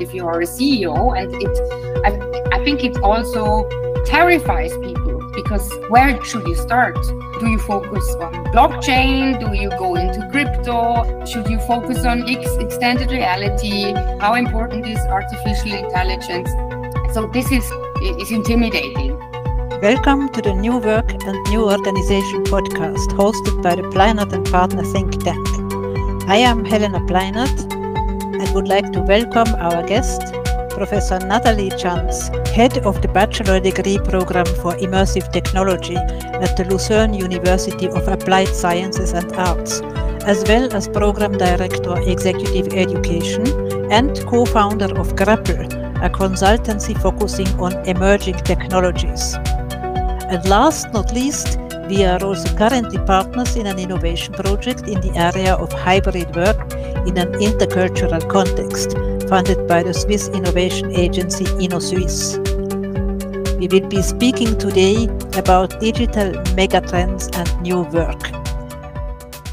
if you are a CEO. And it, I, I think it also terrifies people because where should you start? Do you focus on blockchain? Do you go into crypto? Should you focus on ex- extended reality? How important is artificial intelligence? So this is is intimidating. Welcome to the New Work and New Organization podcast hosted by the Pleinert and Partner think tank. I am Helena and would like to welcome our guest, Professor Nathaly Tschanz, head of the bachelor degree program for immersive technology at the Lucerne University of Applied Sciences and Arts, as well as program director executive education and co-founder of Grapple, a consultancy focusing on emerging technologies. And last not least, we are also currently partners in an innovation project in the area of hybrid work in an intercultural context, funded by the Swiss innovation agency InnoSuisse. We will be speaking today about digital megatrends and new work.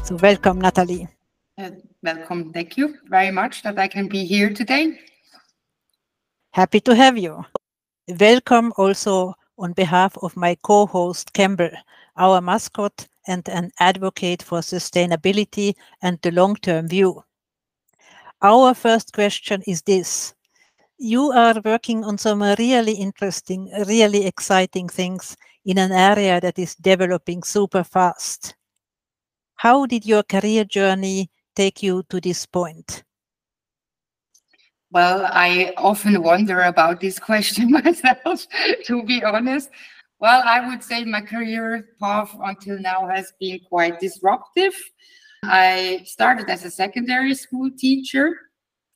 So, welcome, Nathaly. Uh, welcome. Thank you very much that I can be here today. Happy to have you. Welcome also on behalf of my co host, Campbell, our mascot and an advocate for sustainability and the long term view. Our first question is this. You are working on some really interesting, really exciting things in an area that is developing super fast. How did your career journey take you to this point? Well, I often wonder about this question myself, to be honest. Well, I would say my career path until now has been quite disruptive. I started as a secondary school teacher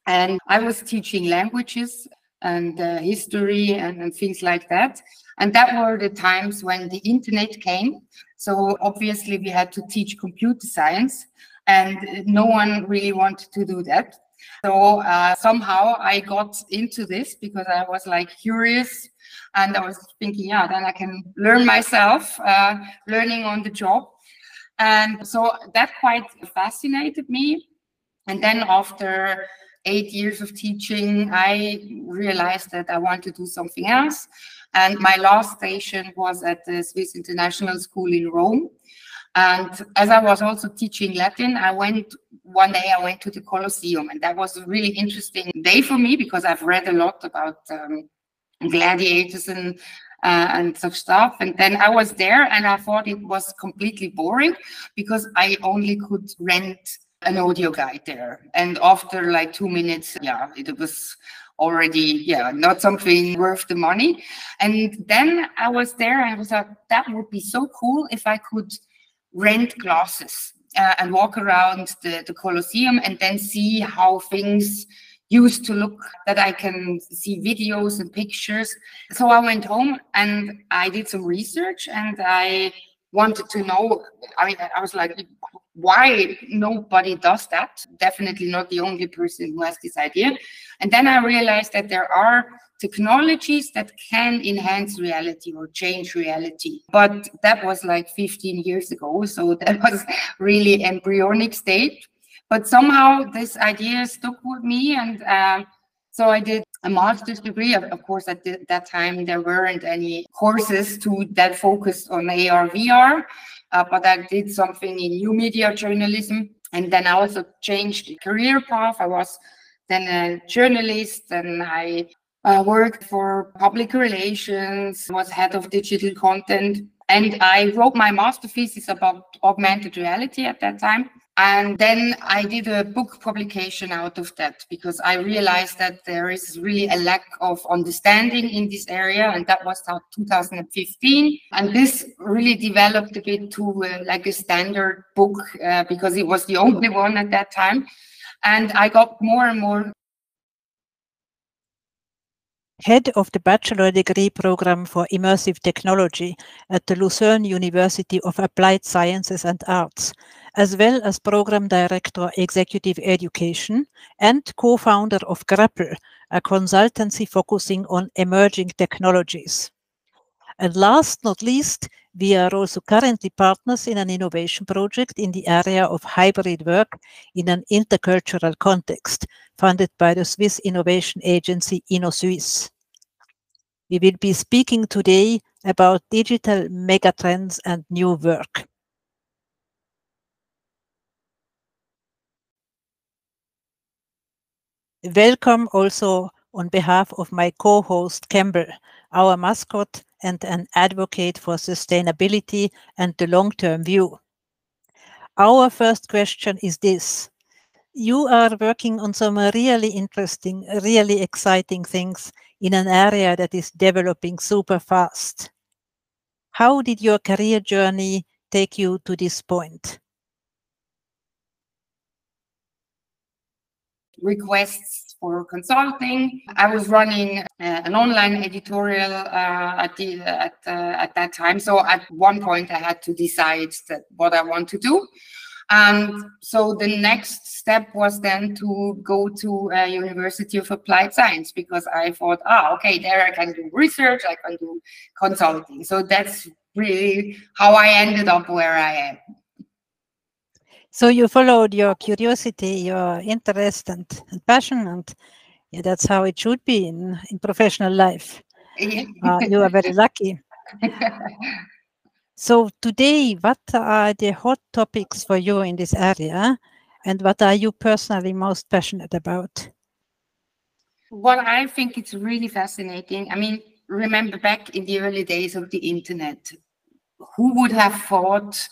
and I was teaching languages and uh, history and, and things like that. And that were the times when the internet came. So obviously we had to teach computer science and no one really wanted to do that. So uh, somehow I got into this because I was like curious and I was thinking, yeah, then I can learn myself, uh, learning on the job. And so that quite fascinated me. And then after eight years of teaching, I realized that I want to do something else. And my last station was at the Swiss International School in Rome. And as I was also teaching Latin, I went one day, I went to the Colosseum, and that was a really interesting day for me because I've read a lot about um, gladiators and uh, and such stuff. And then I was there and I thought it was completely boring because I only could rent an audio guide there. And after like two minutes, yeah, it was already, yeah, not something worth the money. And then I was there and I was like, that would be so cool if I could rent glasses uh, and walk around the, the Colosseum and then see how things used to look that I can see videos and pictures. So I went home and I did some research and I wanted to know. I mean, I was like, why nobody does that? Definitely not the only person who has this idea. And then I realized that there are technologies that can enhance reality or change reality. But that was like 15 years ago. So that was really embryonic state. But somehow this idea stuck with me. And uh, so I did a master's degree. Of course, at that time, there weren't any courses to that focused on AR, VR, uh, but I did something in new media journalism. And then I also changed career path. I was then a journalist and I uh, worked for public relations, was head of digital content. And I wrote my master thesis about augmented reality at that time. And then I did a book publication out of that because I realized that there is really a lack of understanding in this area. And that was 2015. And this really developed a bit to uh, like a standard book uh, because it was the only one at that time. And I got more and more head of the bachelor degree program for immersive technology at the Lucerne University of Applied Sciences and Arts, as well as program director executive education and co-founder of Grapple, a consultancy focusing on emerging technologies. And last not least, We are also currently partners in an innovation project in the area of hybrid work in an intercultural context, funded by the Swiss innovation agency InnoSuisse. We will be speaking today about digital megatrends and new work. Welcome also on behalf of my co-host Campbell, our mascot and an advocate for sustainability and the long-term view. Our first question is this. You are working on some really interesting, really exciting things in an area that is developing super fast. How did your career journey take you to this point? Requests for consulting. I was running uh, an online editorial uh, at the at uh, at that time. So at one point, I had to decide that what I want to do. And so the next step was then to go to a University of Applied Science because I thought, ah, okay, there I can do research, I can do consulting. So that's really how I ended up where I am. So you followed your curiosity, your interest and, and passion, and yeah, that's how it should be in, in professional life. uh, you are very lucky. so today, what are the hot topics for you in this area, and what are you personally most passionate about? What I think it's really fascinating. I mean, remember back in the early days of the internet, who would have thought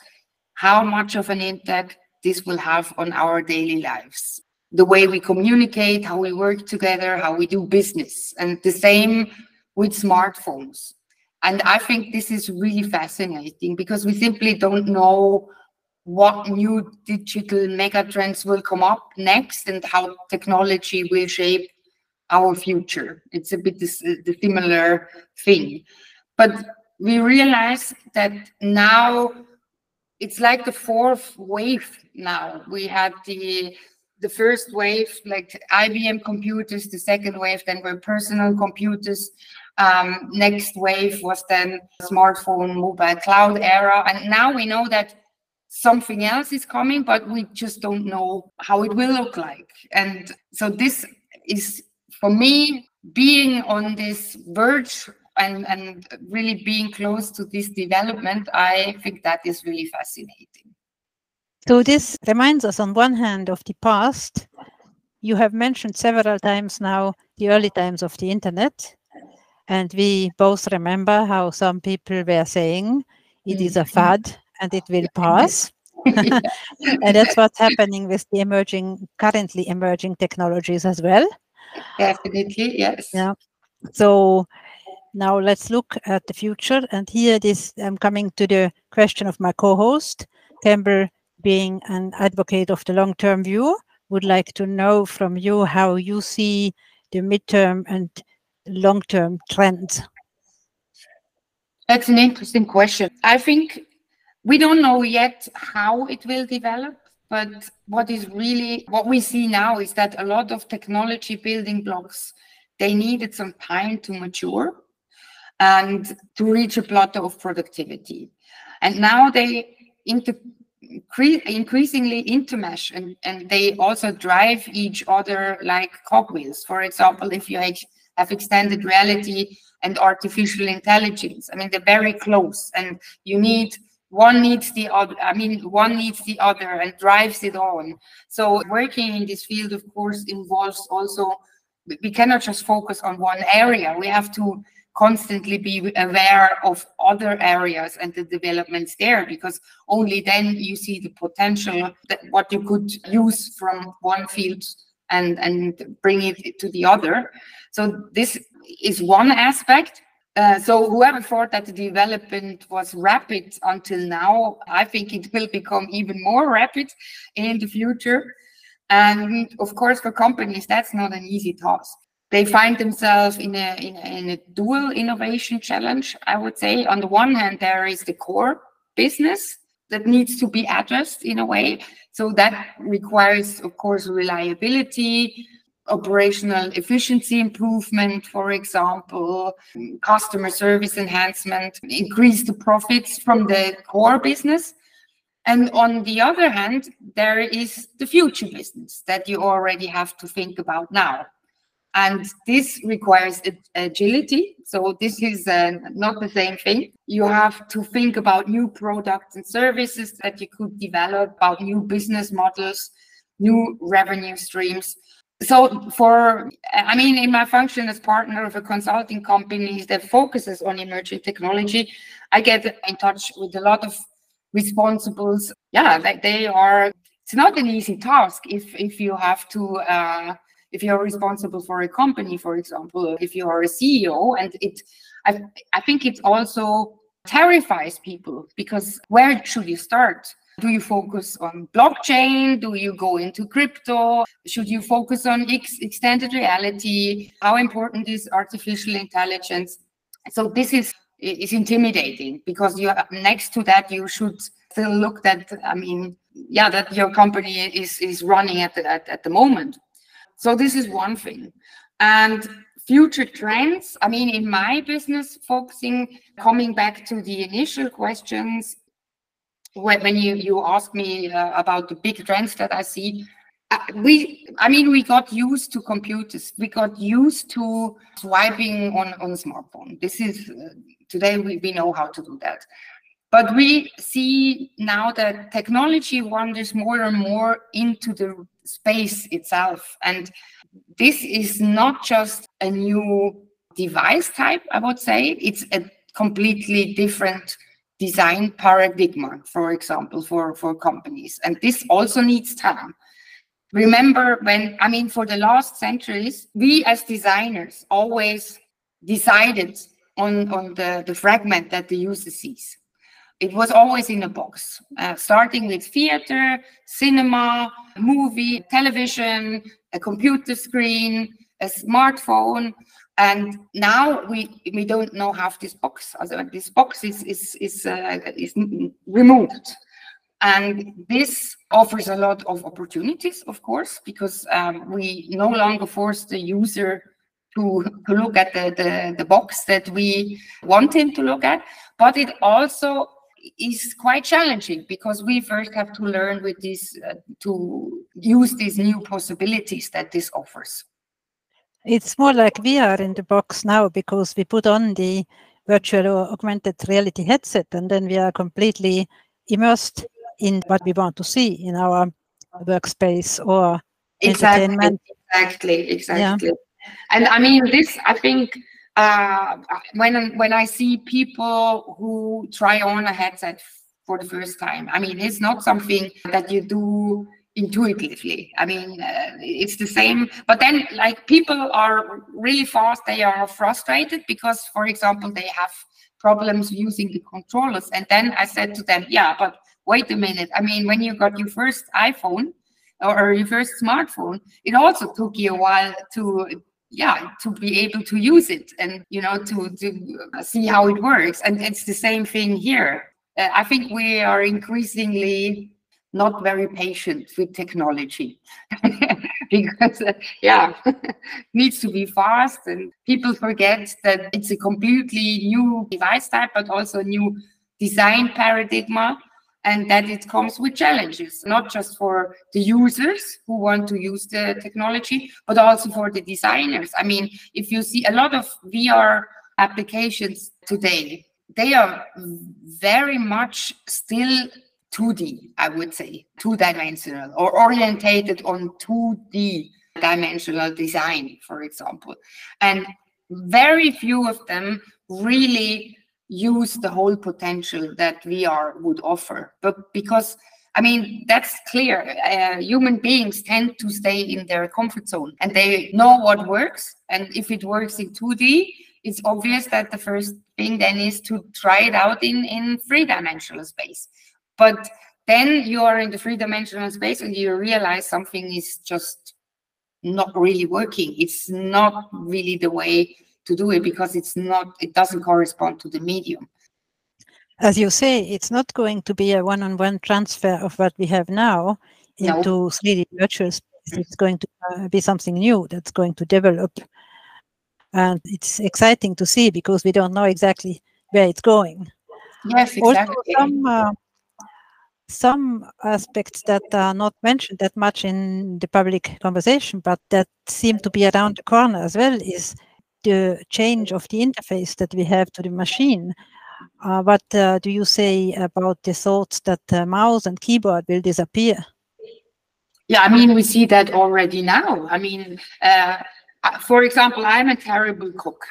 how much of an impact this will have on our daily lives. The way we communicate how we work together how we do business and the same with smartphones. And i think this is really fascinating because we simply don't know what new digital megatrends will come up next and how technology will shape our future. It's a bit the similar thing. But we realize that now it's like the fourth wave now. We had the the first wave, like IBM computers, the second wave then were personal computers. Um, next wave was then smartphone, mobile cloud era. And now we know that something else is coming, but we just don't know how it will look like. And so this is for me being on this verge and, and really being close to this development, I think that is really fascinating. So this reminds us on one hand of the past. You have mentioned several times now the early times of the internet. And we both remember how some people were saying it is a mm-hmm. fad and it will pass. and that's what's happening with the emerging, currently emerging technologies as well. Definitely, yes. Yeah. So now let's look at the future. And here this I'm um, coming to the question of my co-host, Campbell, being an advocate of the long-term view, would like to know from you how you see the midterm and long-term trends. That's an interesting question. I think we don't know yet how it will develop, but what is really what we see now is that a lot of technology building blocks they needed some time to mature and to reach a plateau of productivity. And now they inter- increasingly intermesh and, and they also drive each other like cogwheels. For example, if you have extended reality and artificial intelligence, I mean, they're very close and you need one needs the other i mean one needs the other and drives it on so working in this field of course involves also we cannot just focus on one area we have to constantly be aware of other areas and the developments there because only then you see the potential that what you could use from one field and and bring it to the other. So this is one aspect. Uh, so whoever thought that the development was rapid until now i think it will become even more rapid in the future. And of course for companies that's not an easy task they find themselves in a, in a, in a dual innovation challenge, I would say. On the one hand, there is the core business that needs to be addressed in a way. So that requires, of course, reliability, operational efficiency improvement, for example, customer service enhancement, increase the profits from the core business. And on the other hand, there is the future business that you already have to think about now. And this requires agility. So this is uh, not the same thing. You have to think about new products and services that you could develop, about new business models, new revenue streams so for i mean in my function as partner of a consulting company that focuses on emerging technology i get in touch with a lot of responsibles yeah like they are it's not an easy task if if you have to uh, if you're responsible for a company for example if you are a ceo and it i, I think it also terrifies people because where should you start do you focus on blockchain? Do you go into crypto? Should you focus on ex- extended reality? How important is artificial intelligence? So this is is intimidating because you next to that you should still look that I mean yeah that your company is is running at the, at, at the moment. So this is one thing. And future trends, I mean in my business focusing coming back to the initial questions when, you you ask me uh, about the big trends that I see, uh, we I mean we got used to computers. We got used to swiping on on smartphone. This is uh, today we, we know how to do that. But we see now that technology wanders more and more into the space itself. And this is not just a new device type, I would say. It's a completely different design paradigm, for example, for, for companies. And this also needs time. Remember when, I mean, for the last centuries, we as designers always decided on, on the, the fragment that the user sees. It was always in a box, uh, starting with theater, cinema, movie, television, a computer screen, a smartphone, and now we we don't know half this box. This box is is is uh, is removed, and this offers a lot of opportunities, of course, because um, we no longer force the user to to look at the, the the box that we want him to look at, but it also is quite challenging because we first have to learn with this uh, to use these new possibilities that this offers. It's more like we are in the box now because we put on the virtual or augmented reality headset and then we are completely immersed in what we want to see in our workspace or exactly, entertainment. Exactly, exactly. Yeah. And I mean, this, I think, uh, when when I see people who try on a headset for the first time, I mean, it's not something that you do intuitively. I mean, uh, it's the same. But then, like, people are really fast. They are frustrated because, for example, they have problems using the controllers. And then I said to them, yeah, but wait a minute. I mean, when you got your first iPhone or your first smartphone, it also took you a while to yeah to be able to use it and you know to to see how it works. And it's the same thing here. Uh, i think we are increasingly not very patient with technology. Because uh, yeah needs to be fast and people forget that it's a completely new device type but also a new design paradigm and that it comes with challenges not just for the users who want to use the technology but also for the designers i mean if you see a lot of vr applications today they are very much still 2D, I would say, two dimensional or orientated on 2D dimensional design, for example. And very few of them really use the whole potential that VR would offer. But because, I mean, that's clear. Uh, human beings tend to stay in their comfort zone and they know what works. And if it works in 2D, it's obvious that the first thing then is to try it out in, in three dimensional space. But then you are in the three dimensional space and you realize something is just not really working. It's not really the way to do it because it's not, it doesn't correspond to the medium. As you say, it's not going to be a one on one transfer of what we have now into no. 3D virtual space, It's going to uh, be something new that's going to develop. And it's exciting to see because we don't know exactly where it's going. Yes, exactly. Also, some, uh, some aspects that are not mentioned that much in the public conversation, but that seem to be around the corner as well, is the change of the interface that we have to the machine. Uh, what uh, do you say about the thoughts that uh, mouse and keyboard will disappear? Yeah, I mean, we see that already now. I mean, uh, uh, for example, I'm a terrible cook.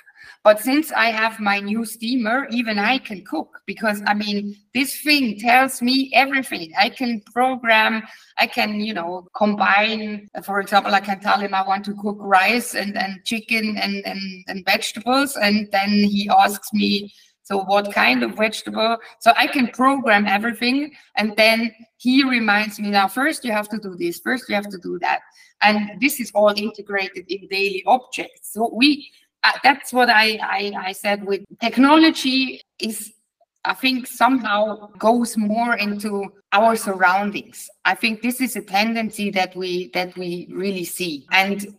But since I have my new steamer, even I can cook because I mean, this thing tells me everything. I can program, I can, you know, combine, for example, I can tell him I want to cook rice and, and chicken and, and, and vegetables. And then he asks me, so what kind of vegetable? So I can program everything. And then he reminds me now, first you have to do this, first you have to do that. And this is all integrated in daily objects. So we that's what I, I, I said with technology is I think somehow goes more into our surroundings. I think this is a tendency that we that we really see. And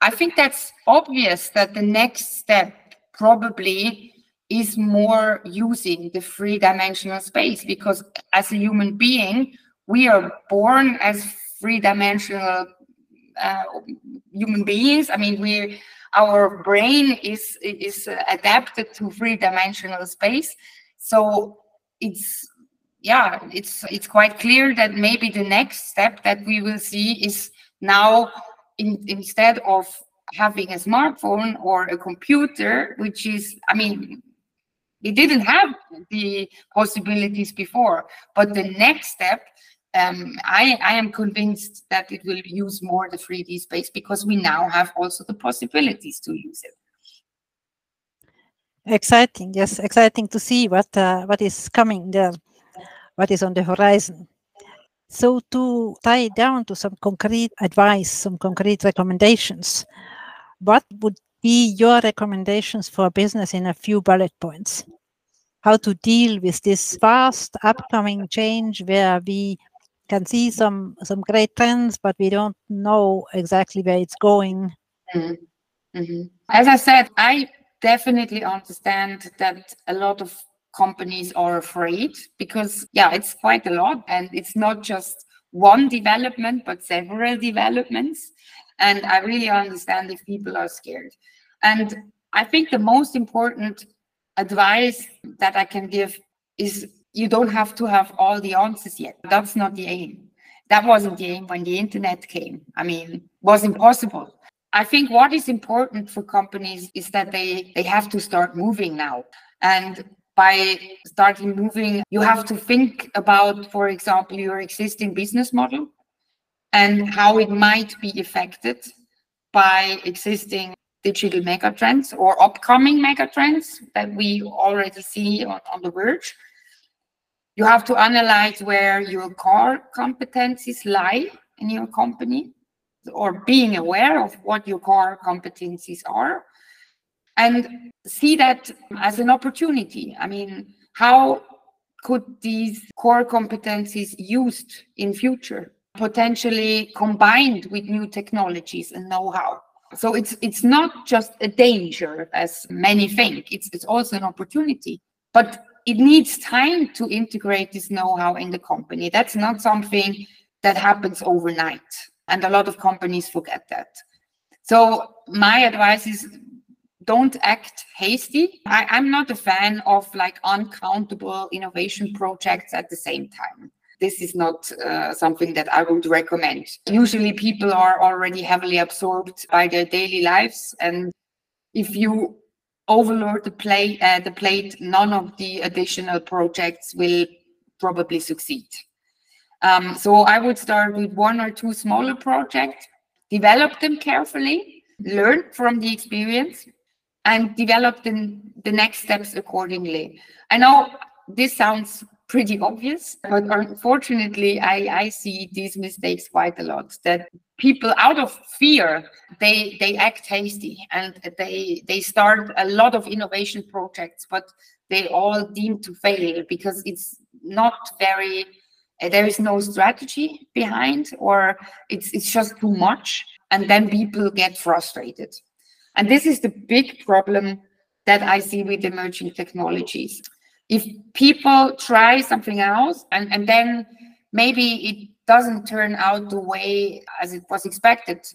I think that's obvious that the next step probably is more using the three-dimensional space because as a human being, we are born as three-dimensional uh, human beings. I mean, we our brain is is adapted to three-dimensional space. So it's yeah it's it's quite clear that maybe the next step that we will see is now in, instead of having a smartphone or a computer which is i mean it didn't have the possibilities before but the next step um, I, I am convinced that it will use more the 3D space because we now have also the possibilities to use it. Exciting, yes, exciting to see what uh, what is coming there, what is on the horizon. So to tie down to some concrete advice, some concrete recommendations, what would be your recommendations for business in a few bullet points? How to deal with this fast upcoming change where we can see some some great trends, but we don't know exactly where it's going. Mm-hmm. Mm-hmm. As I said, I definitely understand that a lot of companies are afraid because yeah, it's quite a lot, and it's not just one development, but several developments. And I really understand if people are scared. And I think the most important advice that I can give is you don't have to have all the answers yet. That's not the aim. That wasn't the aim when the internet came. I mean, was impossible. I think what is important for companies is that they they have to start moving now. And by starting moving, you have to think about, for example, your existing business model and how it might be affected by existing digital megatrends or upcoming megatrends that we already see on, on the verge. You have to analyze where your core competencies lie in your company or being aware of what your core competencies are and see that as an opportunity. I mean, how could these core competencies used in future potentially combined with new technologies and know-how? So it's it's not just a danger as many think. It's it's also an opportunity. But it needs time to integrate this know-how in the company. That's not something that happens overnight. And a lot of companies forget that. So my advice is don't act hasty. I, am not a fan of like uncountable innovation projects at the same time. This is not uh, something that I would recommend. Usually people are already heavily absorbed by their daily lives. And if you overload the plate, uh, the plate, none of the additional projects will probably succeed. Um, so I would start with one or two smaller projects, develop them carefully, learn from the experience, and develop the, the next steps accordingly. I know this sounds pretty obvious, but unfortunately, I, I see these mistakes quite a lot. That people, out of fear, they they act hasty and they they start a lot of innovation projects, but they all deem to fail because it's not very there is no strategy behind or it's it's just too much and then people get frustrated and this is the big problem that i see with emerging technologies if people try something else and, and then maybe it doesn't turn out the way as it was expected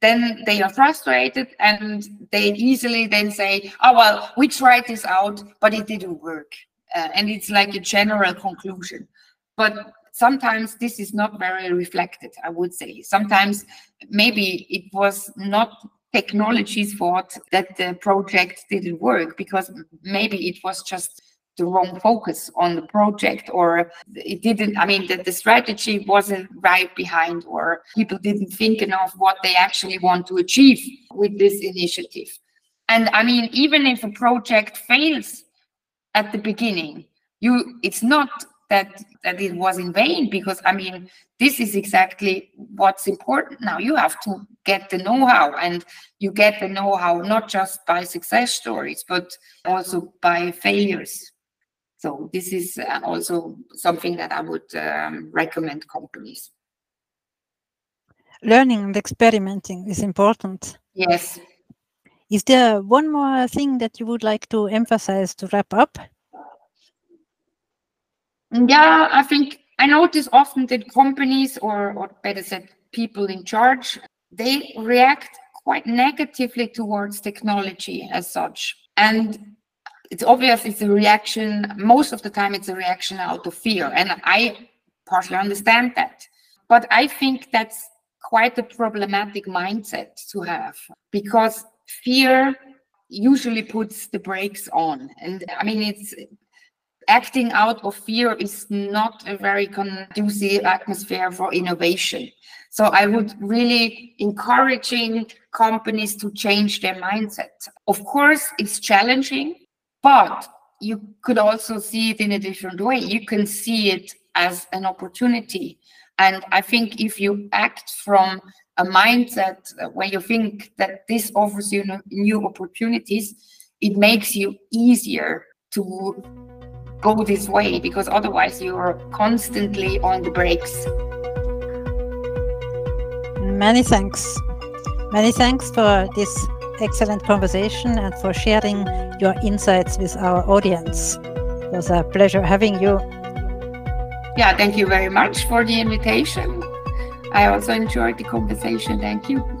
then they are frustrated and they easily then say oh well we tried this out but it didn't work. Uh, and it's like a general conclusion. But sometimes this is not very reflected i would say. Sometimes maybe it was not technology's fault that the project didn't work because maybe it was just the wrong focus on the project or it didn't i mean that the strategy wasn't right behind or people didn't think enough what they actually want to achieve with this initiative. And i mean even if a project fails at the beginning you it's not that that it was in vain because i mean this is exactly what's important. Now you have to get the know-how and you get the know-how not just by success stories but also by failures so this is uh, also something that I would um, recommend companies. Learning and experimenting is important. Yes. Is there one more thing that you would like to emphasize to wrap up? Yeah, I think I notice often that companies, or, or better said, people in charge, they react quite negatively towards technology as such. And it's obvious it's a reaction most of the time it's a reaction out of fear and i partially understand that. But i think that's quite a problematic mindset to have because fear usually puts the brakes on. And i mean it's acting out of fear is not a very conducive atmosphere for innovation. So i would really encouraging companies to change their mindset. Of course it's challenging but you could also see it in a different way. You can see it as an opportunity. And I think if you act from a mindset where you think that this offers you new opportunities, it makes you easier to go this way because otherwise you're constantly on the brakes. Many thanks. Many thanks for this excellent conversation and for sharing your insights with our audience. It was a pleasure having you. Yeah, thank you very much for the invitation. I also enjoyed the conversation. Thank you.